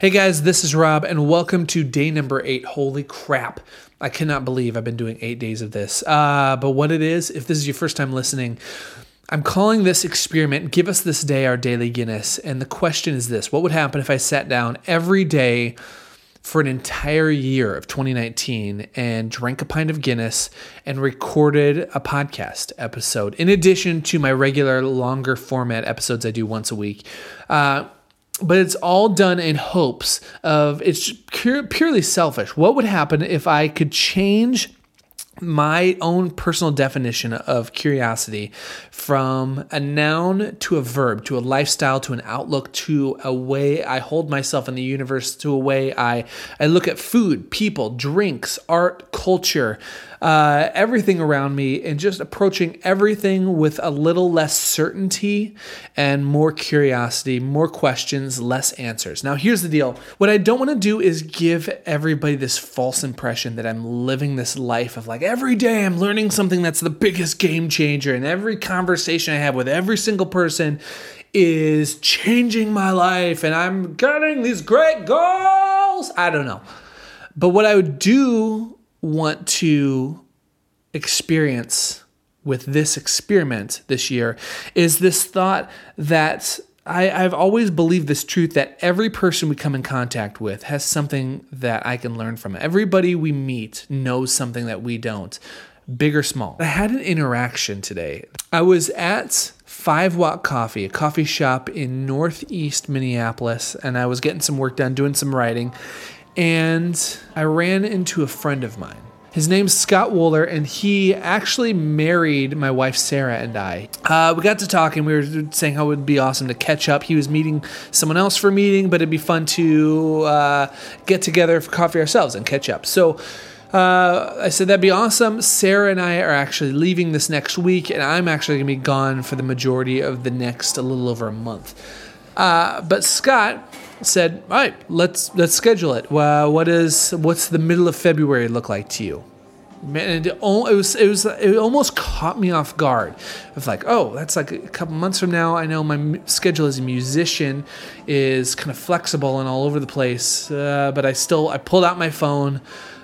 Hey guys, this is Rob, and welcome to day number eight. Holy crap. I cannot believe I've been doing eight days of this. Uh, but what it is, if this is your first time listening, I'm calling this experiment Give Us This Day Our Daily Guinness. And the question is this What would happen if I sat down every day for an entire year of 2019 and drank a pint of Guinness and recorded a podcast episode in addition to my regular longer format episodes I do once a week? Uh, but it's all done in hopes of it's pure, purely selfish. What would happen if I could change my own personal definition of curiosity from a noun to a verb to a lifestyle to an outlook to a way I hold myself in the universe to a way I I look at food, people, drinks, art, culture, uh, everything around me, and just approaching everything with a little less certainty and more curiosity, more questions, less answers. Now, here's the deal what I don't want to do is give everybody this false impression that I'm living this life of like every day I'm learning something that's the biggest game changer, and every conversation I have with every single person is changing my life, and I'm getting these great goals. I don't know. But what I do want to experience with this experiment this year is this thought that I, have always believed this truth that every person we come in contact with has something that I can learn from. Everybody we meet knows something that we don't, big or small. I had an interaction today. I was at Five Watt Coffee, a coffee shop in Northeast Minneapolis, and I was getting some work done, doing some writing and I ran into a friend of mine. His name's Scott Wooler, and he actually married my wife Sarah and I. Uh, we got to talking. We were saying how it would be awesome to catch up. He was meeting someone else for a meeting, but it'd be fun to uh, get together for coffee ourselves and catch up. So uh, I said that'd be awesome. Sarah and I are actually leaving this next week, and I'm actually gonna be gone for the majority of the next a little over a month. Uh, but Scott said, "All right, let's let's schedule it. Uh, what is what's the middle of February look like to you?" Man, it, was it was it almost caught me off guard. Of like, oh, that's like a couple months from now. I know my schedule as a musician is kind of flexible and all over the place, uh, but I still I pulled out my phone.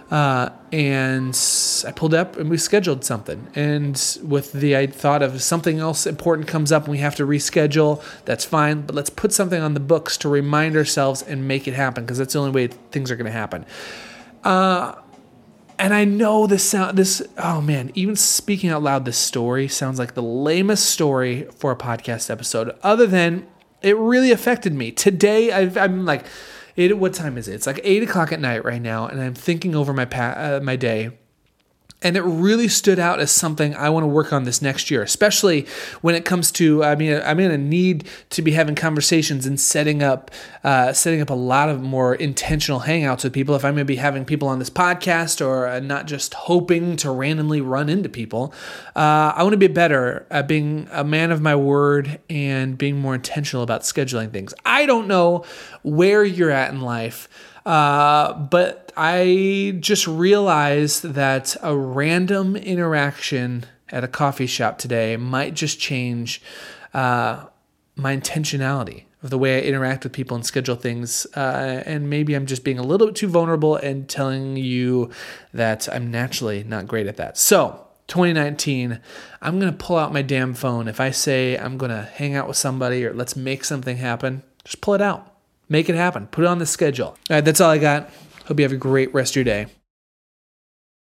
Uh, and I pulled up and we scheduled something. And with the I thought of something else important comes up and we have to reschedule, that's fine. But let's put something on the books to remind ourselves and make it happen because that's the only way things are going to happen. Uh, and I know this sound this oh man, even speaking out loud, this story sounds like the lamest story for a podcast episode. Other than it really affected me today. i I'm like it, what time is it? It's like eight o'clock at night right now, and I'm thinking over my pa- uh, my day and it really stood out as something I want to work on this next year, especially when it comes to. I mean, I'm going to need to be having conversations and setting up, uh, setting up a lot of more intentional hangouts with people. If I'm going to be having people on this podcast, or uh, not just hoping to randomly run into people, uh, I want to be better at being a man of my word and being more intentional about scheduling things. I don't know where you're at in life. Uh, but I just realized that a random interaction at a coffee shop today might just change uh, my intentionality of the way I interact with people and schedule things. Uh, and maybe I'm just being a little bit too vulnerable and telling you that I'm naturally not great at that. So, 2019, I'm going to pull out my damn phone. If I say I'm going to hang out with somebody or let's make something happen, just pull it out. Make it happen. Put it on the schedule. All right, that's all I got. Hope you have a great rest of your day.